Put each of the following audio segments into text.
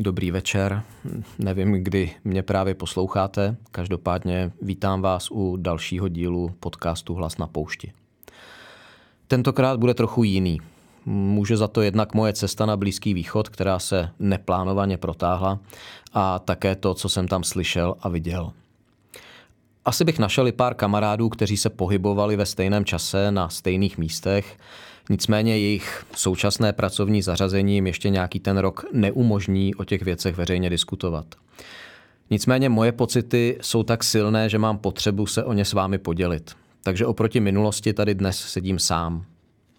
dobrý večer. Nevím, kdy mě právě posloucháte. Každopádně vítám vás u dalšího dílu podcastu Hlas na poušti. Tentokrát bude trochu jiný. Může za to jednak moje cesta na Blízký východ, která se neplánovaně protáhla, a také to, co jsem tam slyšel a viděl. Asi bych našel i pár kamarádů, kteří se pohybovali ve stejném čase na stejných místech, nicméně jejich současné pracovní zařazení jim ještě nějaký ten rok neumožní o těch věcech veřejně diskutovat. Nicméně moje pocity jsou tak silné, že mám potřebu se o ně s vámi podělit. Takže oproti minulosti tady dnes sedím sám.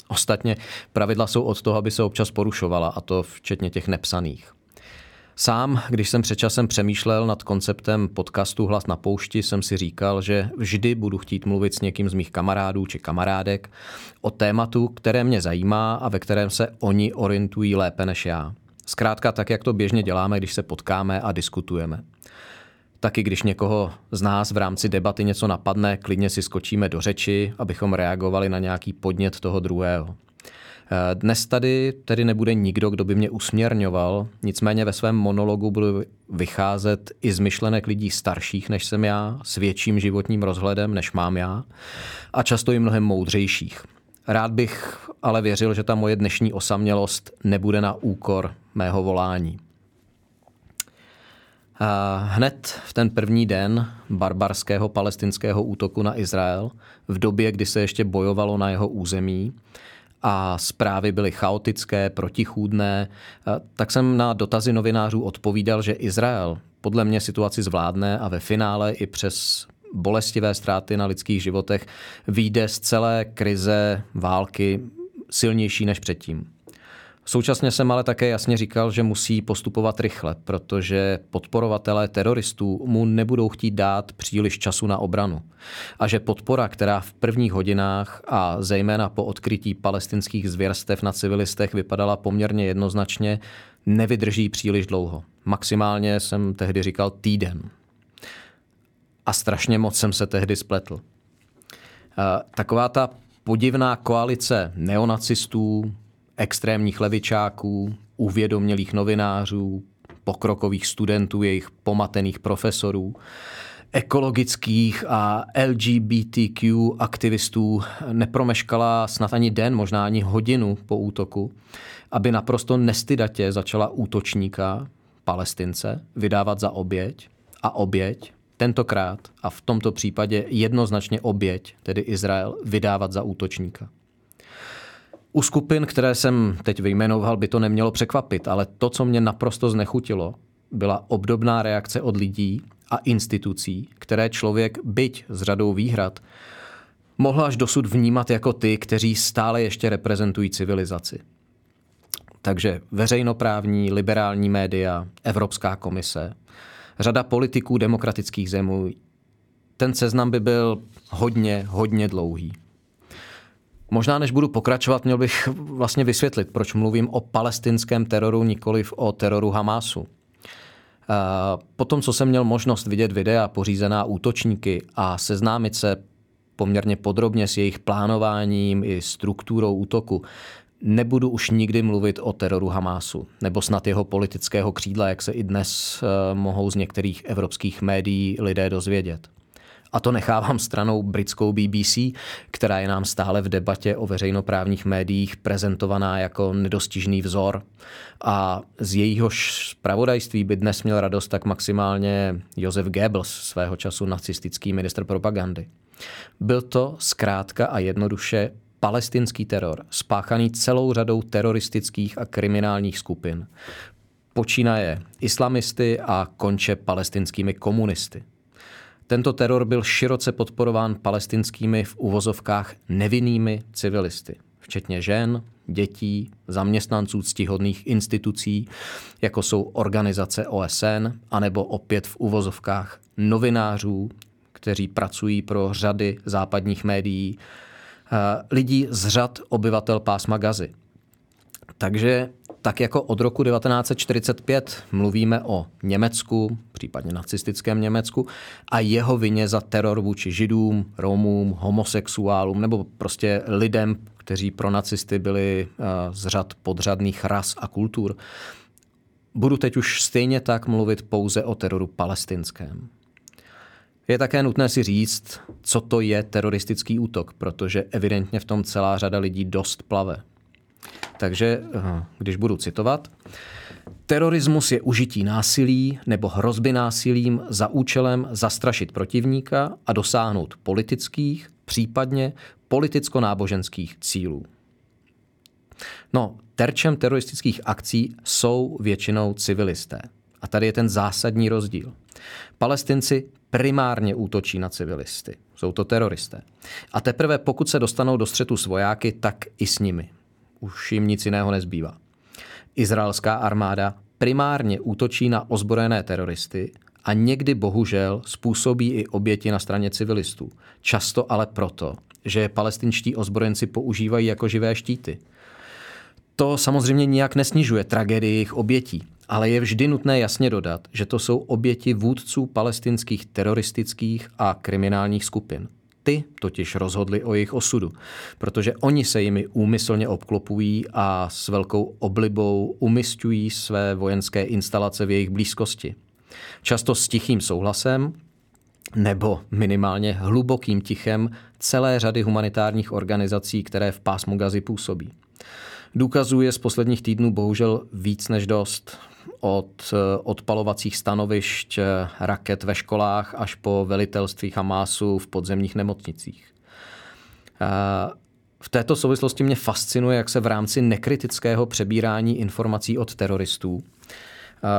Ostatně pravidla jsou od toho, aby se občas porušovala, a to včetně těch nepsaných. Sám, když jsem před časem přemýšlel nad konceptem podcastu Hlas na poušti, jsem si říkal, že vždy budu chtít mluvit s někým z mých kamarádů či kamarádek o tématu, které mě zajímá a ve kterém se oni orientují lépe než já. Zkrátka tak, jak to běžně děláme, když se potkáme a diskutujeme. Taky když někoho z nás v rámci debaty něco napadne, klidně si skočíme do řeči, abychom reagovali na nějaký podnět toho druhého. Eh, dnes tady tedy nebude nikdo, kdo by mě usměrňoval, nicméně ve svém monologu budu vycházet i z myšlenek lidí starších než jsem já, s větším životním rozhledem než mám já a často i mnohem moudřejších. Rád bych ale věřil, že ta moje dnešní osamělost nebude na úkor mého volání. A hned v ten první den barbarského palestinského útoku na Izrael, v době, kdy se ještě bojovalo na jeho území, a zprávy byly chaotické, protichůdné, tak jsem na dotazy novinářů odpovídal, že Izrael podle mě situaci zvládne a ve finále i přes bolestivé ztráty na lidských životech vyjde z celé krize války silnější než předtím. Současně jsem ale také jasně říkal, že musí postupovat rychle, protože podporovatelé teroristů mu nebudou chtít dát příliš času na obranu. A že podpora, která v prvních hodinách a zejména po odkrytí palestinských zvěrstev na civilistech vypadala poměrně jednoznačně, nevydrží příliš dlouho. Maximálně jsem tehdy říkal týden. A strašně moc jsem se tehdy spletl. Taková ta podivná koalice neonacistů, extrémních levičáků, uvědomělých novinářů, pokrokových studentů, jejich pomatených profesorů, ekologických a LGBTQ aktivistů nepromeškala snad ani den, možná ani hodinu po útoku, aby naprosto nestydatě začala útočníka, palestince, vydávat za oběť a oběť, tentokrát a v tomto případě jednoznačně oběť, tedy Izrael, vydávat za útočníka. U skupin, které jsem teď vyjmenoval, by to nemělo překvapit, ale to, co mě naprosto znechutilo, byla obdobná reakce od lidí a institucí, které člověk, byť s řadou výhrad, mohl až dosud vnímat jako ty, kteří stále ještě reprezentují civilizaci. Takže veřejnoprávní, liberální média, Evropská komise, řada politiků demokratických zemí. Ten seznam by byl hodně, hodně dlouhý. Možná než budu pokračovat, měl bych vlastně vysvětlit, proč mluvím o palestinském teroru, nikoliv o teroru Hamásu. Po tom, co jsem měl možnost vidět videa pořízená útočníky a seznámit se poměrně podrobně s jejich plánováním i strukturou útoku, nebudu už nikdy mluvit o teroru Hamásu, nebo snad jeho politického křídla, jak se i dnes eh, mohou z některých evropských médií lidé dozvědět. A to nechávám stranou britskou BBC, která je nám stále v debatě o veřejnoprávních médiích prezentovaná jako nedostižný vzor. A z jejího zpravodajství by dnes měl radost tak maximálně Josef Goebbels, svého času nacistický minister propagandy. Byl to zkrátka a jednoduše palestinský teror, spáchaný celou řadou teroristických a kriminálních skupin. Počínaje islamisty a konče palestinskými komunisty. Tento teror byl široce podporován palestinskými v uvozovkách nevinnými civilisty, včetně žen, dětí, zaměstnanců ctihodných institucí, jako jsou organizace OSN, anebo opět v uvozovkách novinářů, kteří pracují pro řady západních médií, eh, lidí z řad obyvatel pásma Gazy. Takže tak jako od roku 1945 mluvíme o Německu, případně nacistickém Německu, a jeho vině za teror vůči židům, Romům, homosexuálům nebo prostě lidem, kteří pro nacisty byli eh, z řad podřadných ras a kultur. Budu teď už stejně tak mluvit pouze o teroru palestinském. Je také nutné si říct, co to je teroristický útok, protože evidentně v tom celá řada lidí dost plave. Takže, eh, když budu citovat, Terorismus je užití násilí nebo hrozby násilím za účelem zastrašit protivníka a dosáhnout politických, případně politicko-náboženských cílů. No, terčem teroristických akcí jsou většinou civilisté. A tady je ten zásadní rozdíl. Palestinci primárně útočí na civilisty. Jsou to teroristé. A teprve pokud se dostanou do střetu s vojáky, tak i s nimi. Už jim nic jiného nezbývá. Izraelská armáda primárně útočí na ozbrojené teroristy a někdy bohužel způsobí i oběti na straně civilistů. Často ale proto, že palestinští ozbrojenci používají jako živé štíty. To samozřejmě nijak nesnižuje tragédii jejich obětí, ale je vždy nutné jasně dodat, že to jsou oběti vůdců palestinských teroristických a kriminálních skupin. Ty totiž rozhodli o jejich osudu, protože oni se jimi úmyslně obklopují a s velkou oblibou umistují své vojenské instalace v jejich blízkosti. Často s tichým souhlasem nebo minimálně hlubokým tichem celé řady humanitárních organizací, které v pásmu Gazy působí. Důkazů je z posledních týdnů bohužel víc než dost. Od eh, odpalovacích stanovišť eh, raket ve školách až po velitelství Hamásu v podzemních nemocnicích. Eh, v této souvislosti mě fascinuje, jak se v rámci nekritického přebírání informací od teroristů,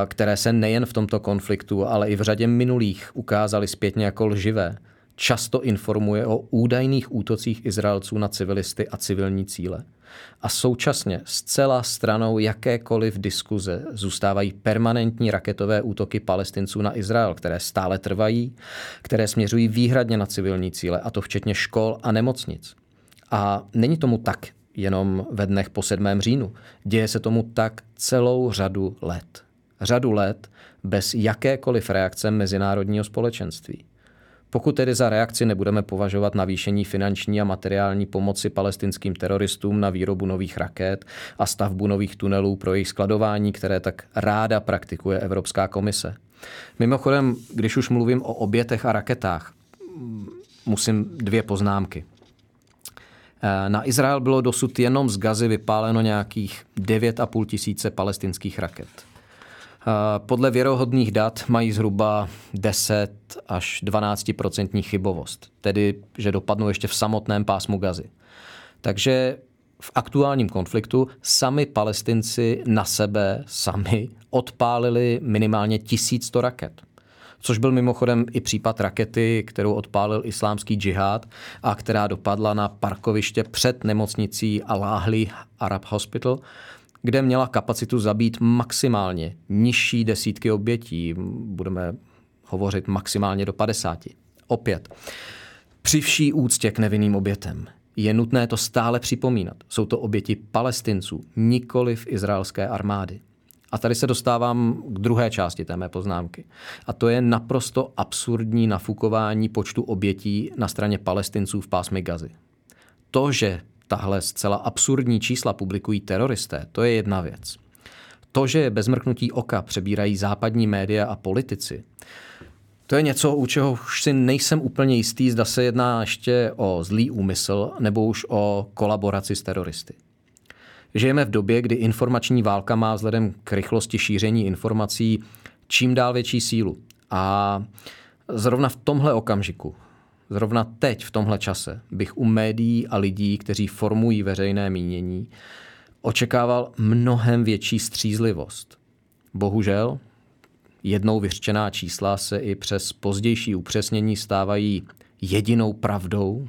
které se nejen v tomto konfliktu, ale i v řadě minulých ukázaly zpětně jako lživé, často informuje o údajných útocích Izraelců na civilisty a civilní cíle. A současně zcela stranou jakékoliv diskuze zůstávají permanentní raketové útoky palestinců na Izrael, které stále trvají, které směřují výhradně na civilní cíle, a to včetně škol a nemocnic. A není tomu tak jenom ve dnech po 7. říjnu. Děje se tomu tak celou řadu let. Řadu let bez jakékoliv reakce mezinárodního společenství. Pokud tedy za reakci nebudeme považovat navýšení finanční a materiální pomoci palestinským teroristům na výrobu nových raket a stavbu nových tunelů pro jejich skladování, které tak ráda praktikuje Evropská komise. Mimochodem, když už mluvím o obětech a raketách, musím dvě poznámky. Na Izrael bylo dosud jenom z Gazy vypáleno nějakých 9,5 tisíce palestinských raket. Podle věrohodných dat mají zhruba 10 až 12% chybovost, tedy že dopadnou ještě v samotném pásmu gazy. Takže v aktuálním konfliktu sami palestinci na sebe sami odpálili minimálně 1100 raket. Což byl mimochodem i případ rakety, kterou odpálil islámský džihad a která dopadla na parkoviště před nemocnicí Al-Ahli Arab Hospital, kde měla kapacitu zabít maximálně nižší desítky obětí. Budeme hovořit maximálně do 50. Opět, při vší úctě k nevinným obětem je nutné to stále připomínat. Jsou to oběti palestinců, nikoli v izraelské armády. A tady se dostávám k druhé části té mé poznámky. A to je naprosto absurdní nafukování počtu obětí na straně palestinců v pásmi Gazy. To, že tahle zcela absurdní čísla publikují teroristé, to je jedna věc. To, že je bez mrknutí oka přebírají západní média a politici, to je něco, u čeho už si nejsem úplně jistý, zda se jedná ještě o zlý úmysl nebo už o kolaboraci s teroristy. Žijeme v době, kdy informační válka má vzhledem k rychlosti šíření informací čím dál větší sílu. A zrovna v tomhle okamžiku zrovna teď, v tomhle čase, bych u médií a lidí, kteří formují veřejné mínění, očekával mnohem větší střízlivost. Bohužel, jednou vyřčená čísla se i přes pozdější upřesnění stávají jedinou pravdou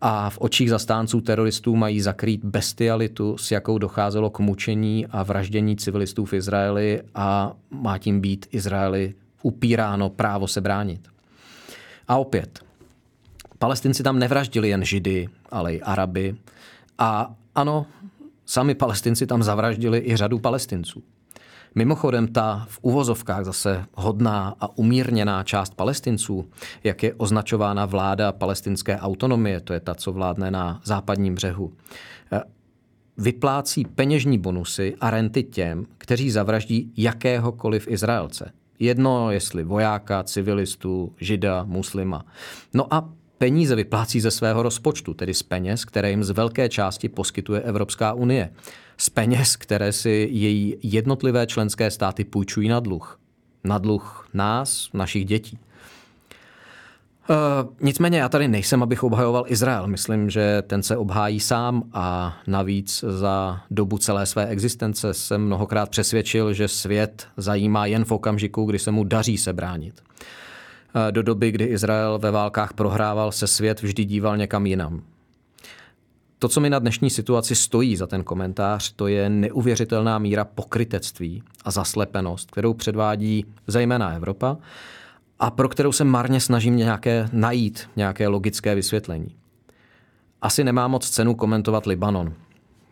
a v očích zastánců teroristů mají zakrýt bestialitu, s jakou docházelo k mučení a vraždění civilistů v Izraeli a má tím být Izraeli upíráno právo se bránit. A opět, palestinci tam nevraždili jen židy, ale i araby. A ano, sami palestinci tam zavraždili i řadu palestinců. Mimochodem ta v uvozovkách zase hodná a umírněná část palestinců, jak je označována vláda palestinské autonomie, to je ta, co vládne na západním břehu, eh, vyplácí peněžní bonusy a renty těm, kteří zavraždí jakéhokoliv Izraelce. Jedno, jestli vojáka, civilistu, žida, muslima. No a peníze vyplácí ze svého rozpočtu, tedy z peněz, které jim z velké části poskytuje Evropská unie z peněz, které si její jednotlivé členské státy půjčují na dluh. Na dluh nás, našich dětí. Uh, nicméně já tady nejsem, abych obhajoval Izrael. Myslím, že ten se obhájí sám a navíc za dobu celé své existence jsem mnohokrát přesvědčil, že svět zajímá jen v okamžiku, kdy se mu daří se bránit. Uh, do doby, kdy Izrael ve válkách prohrával, se svět vždy díval někam jinam. To, co mi na dnešní situaci stojí za ten komentář, to je neuvěřitelná míra pokrytectví a zaslepenost, kterou předvádí zejména Evropa a pro kterou se marně snažím nějaké najít nějaké logické vysvětlení. Asi nemá moc cenu komentovat Libanon,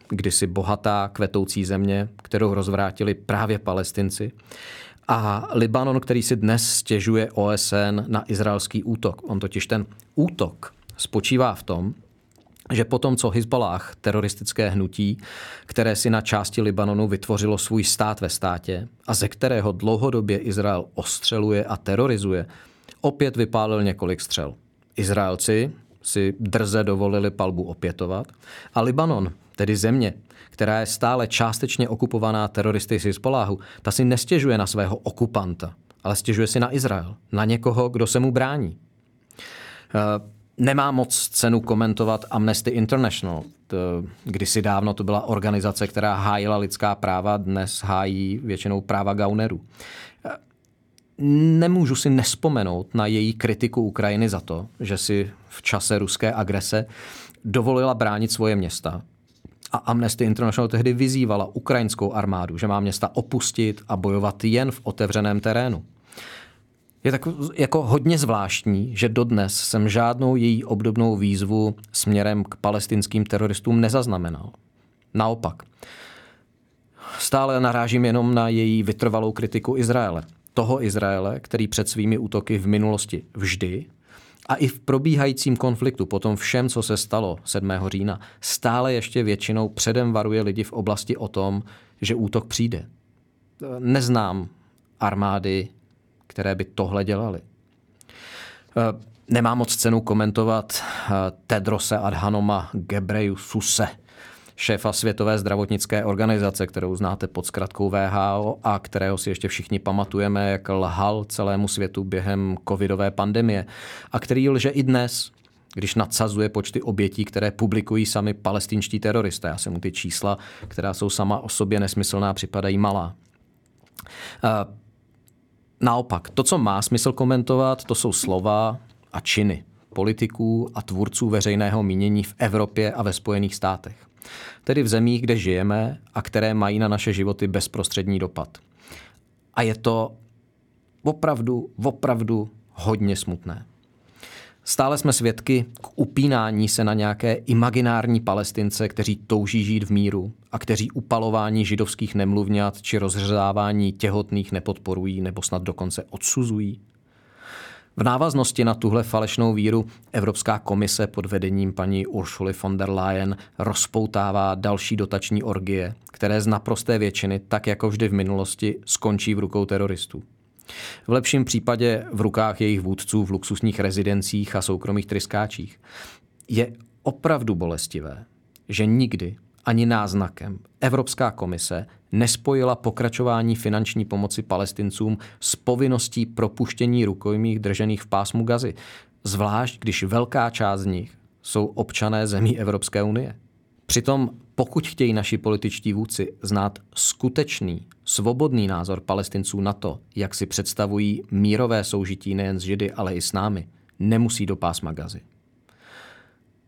kdysi bohatá kvetoucí země, kterou rozvrátili právě palestinci, a Libanon, který si dnes stěžuje OSN na izraelský útok. On totiž ten útok spočívá v tom, že potom, co Hezbollah, teroristické hnutí, které si na části Libanonu vytvořilo svůj stát ve státě a ze kterého dlouhodobě Izrael ostřeluje a terorizuje, opět vypálil několik střel. Izraelci si drze dovolili palbu opětovat a Libanon, tedy země, která je stále částečně okupovaná teroristy z Hezbollahu, ta si nestěžuje na svého okupanta, ale stěžuje si na Izrael, na někoho, kdo se mu brání. Eh, Nemá moc cenu komentovat Amnesty International. Kdysi dávno to byla organizace, která hájila lidská práva, dnes hájí většinou práva gaunerů. Nemůžu si nespomenout na její kritiku Ukrajiny za to, že si v čase ruské agrese dovolila bránit svoje města. A Amnesty International tehdy vyzývala ukrajinskou armádu, že má města opustit a bojovat jen v otevřeném terénu. Je tak jako hodně zvláštní, že dodnes jsem žádnou její obdobnou výzvu směrem k palestinským teroristům nezaznamenal. Naopak. Stále narážím jenom na její vytrvalou kritiku Izraele. Toho Izraele, který před svými útoky v minulosti vždy a i v probíhajícím konfliktu po tom všem, co se stalo 7. října, stále ještě většinou předem varuje lidi v oblasti o tom, že útok přijde. Neznám armády které by tohle dělali. Eh, nemá moc cenu komentovat eh, Tedrose Adhanoma Gebreyesususe, šéfa Světové zdravotnické organizace, kterou znáte pod zkratkou VHO a kterého si ještě všichni pamatujeme, jak lhal celému světu během covidové pandemie a který lže i dnes, když nadsazuje počty obětí, které publikují sami palestinští teroristé. Já se mu ty čísla, která jsou sama o sobě nesmyslná, připadají malá. Naopak, to, co má smysl komentovat, to jsou slova a činy politiků a tvůrců veřejného mínění v Evropě a ve Spojených státech. Tedy v zemích, kde žijeme a které mají na naše životy bezprostřední dopad. A je to opravdu, opravdu hodně smutné. Stále jsme svědky k upínání se na nějaké imaginární palestince, kteří touží žít v míru a kteří upalování židovských nemluvňat či rozřezávání těhotných nepodporují nebo snad dokonce odsuzují. V návaznosti na tuhle falešnou víru Evropská komise pod vedením paní Uršuly von der Leyen rozpoutává další dotační orgie, které z naprosté většiny, tak jako vždy v minulosti, skončí v rukou teroristů. V lepším případě v rukách jejich vůdců v luxusních rezidencích a soukromých tryskáčích. Je opravdu bolestivé, že nikdy ani náznakem Evropská komise nespojila pokračování finanční pomoci palestincům s povinností propuštění rukojmích držených v pásmu gazy, zvlášť když velká část z nich jsou občané zemí Evropské unie. Přitom pokud chtějí naši političtí vůdci znát skutečný, svobodný názor palestinců na to, jak si představují mírové soužití nejen s Židy, ale i s námi, nemusí do pásma gazy.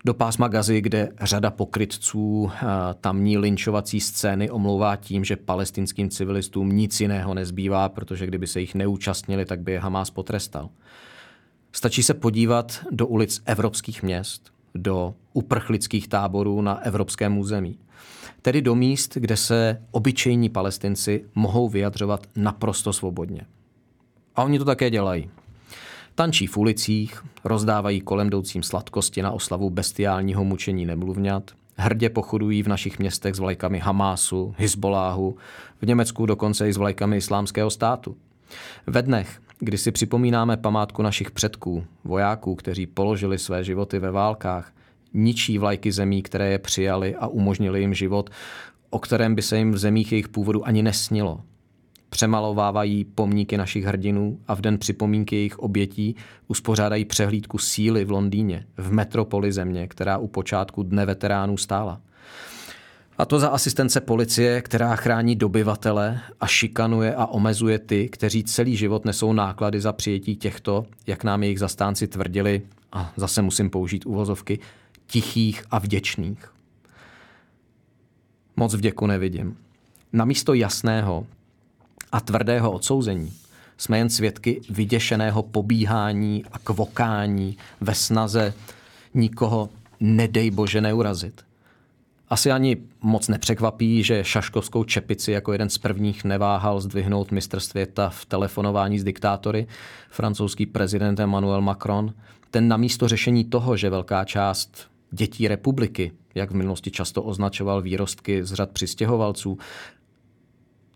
Do pásma Gazy, kde řada pokrytců eh, tamní linčovací scény omlouvá tím, že palestinským civilistům nic jiného nezbývá, protože kdyby se jich neúčastnili, tak by je Hamás potrestal. Stačí se podívat do ulic evropských měst, do uprchlických táborů na evropském území. Tedy do míst, kde se obyčejní palestinci mohou vyjadřovat naprosto svobodně. A oni to také dělají. Tančí v ulicích, rozdávají kolem jdoucím sladkosti na oslavu bestiálního mučení nemluvňat, hrdě pochodují v našich městech s vlajkami Hamásu, Hezboláhu, v Německu dokonce i s vlajkami islámského státu. Ve dnech, kdy si připomínáme památku našich předků, vojáků, kteří položili své životy ve válkách, ničí vlajky zemí, které je přijali a umožnili jim život, o kterém by se jim v zemích jejich původu ani nesnilo. Přemalovávají pomníky našich hrdinů a v den připomínky jejich obětí uspořádají přehlídku síly v Londýně, v metropoli země, která u počátku Dne veteránů stála. A to za asistence policie, která chrání dobyvatele a šikanuje a omezuje ty, kteří celý život nesou náklady za přijetí těchto, jak nám jejich zastánci tvrdili, a zase musím použít uvozovky, tichých a vděčných. Moc vděku nevidím. Namísto jasného a tvrdého odsouzení jsme jen svědky vyděšeného pobíhání a kvokání ve snaze nikoho, nedej bože, neurazit. Asi ani moc nepřekvapí, že šaškovskou čepici jako jeden z prvních neváhal zdvihnout mistr světa v telefonování s diktátory, francouzský prezident Emmanuel Macron. Ten namísto řešení toho, že velká část dětí republiky, jak v minulosti často označoval výrostky z řad přistěhovalců,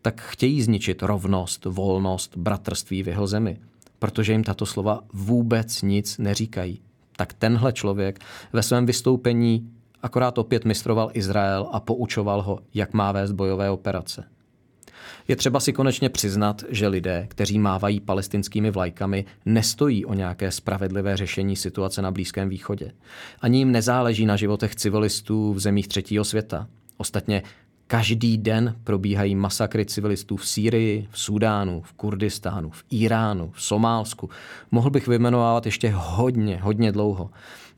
tak chtějí zničit rovnost, volnost, bratrství v jeho zemi, protože jim tato slova vůbec nic neříkají. Tak tenhle člověk ve svém vystoupení akorát opět mistroval Izrael a poučoval ho, jak má vést bojové operace. Je třeba si konečně přiznat, že lidé, kteří mávají palestinskými vlajkami, nestojí o nějaké spravedlivé řešení situace na Blízkém východě. Ani jim nezáleží na životech civilistů v zemích třetího světa. Ostatně Každý den probíhají masakry civilistů v Sýrii, v Súdánu, v Kurdistánu, v Iránu, v Somálsku. Mohl bych vyjmenovávat ještě hodně, hodně dlouho.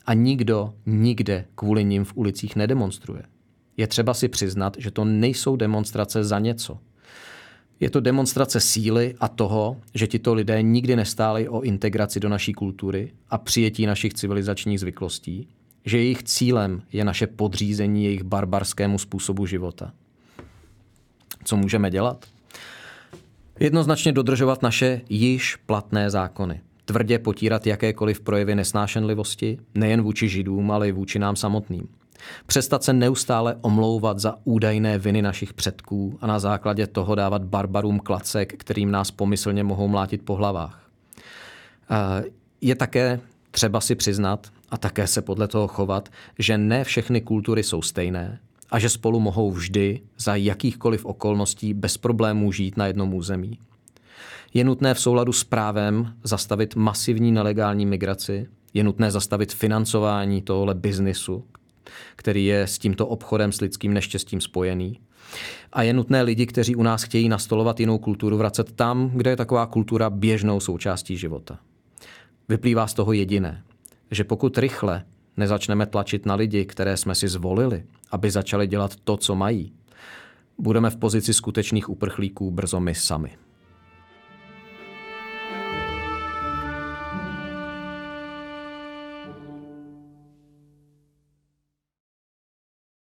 A nikdo nikde kvůli nim v ulicích nedemonstruje. Je třeba si přiznat, že to nejsou demonstrace za něco. Je to demonstrace síly a toho, že tito lidé nikdy nestáli o integraci do naší kultury a přijetí našich civilizačních zvyklostí, že jejich cílem je naše podřízení jejich barbarskému způsobu života. Co můžeme dělat? Jednoznačně dodržovat naše již platné zákony. Tvrdě potírat jakékoliv projevy nesnášenlivosti, nejen vůči židům, ale i vůči nám samotným. Přestat se neustále omlouvat za údajné viny našich předků a na základě toho dávat barbarům klacek, kterým nás pomyslně mohou mlátit po hlavách. Je také třeba si přiznat a také se podle toho chovat, že ne všechny kultury jsou stejné a že spolu mohou vždy za jakýchkoliv okolností bez problémů žít na jednom území. Je nutné v souladu s právem zastavit masivní nelegální migraci, je nutné zastavit financování tohohle biznisu, který je s tímto obchodem s lidským neštěstím spojený. A je nutné lidi, kteří u nás chtějí nastolovat jinou kulturu, vracet tam, kde je taková kultura běžnou součástí života. Vyplývá z toho jediné, že pokud rychle nezačneme tlačit na lidi, které jsme si zvolili, aby začali dělat to, co mají, budeme v pozici skutečných uprchlíků brzo my sami.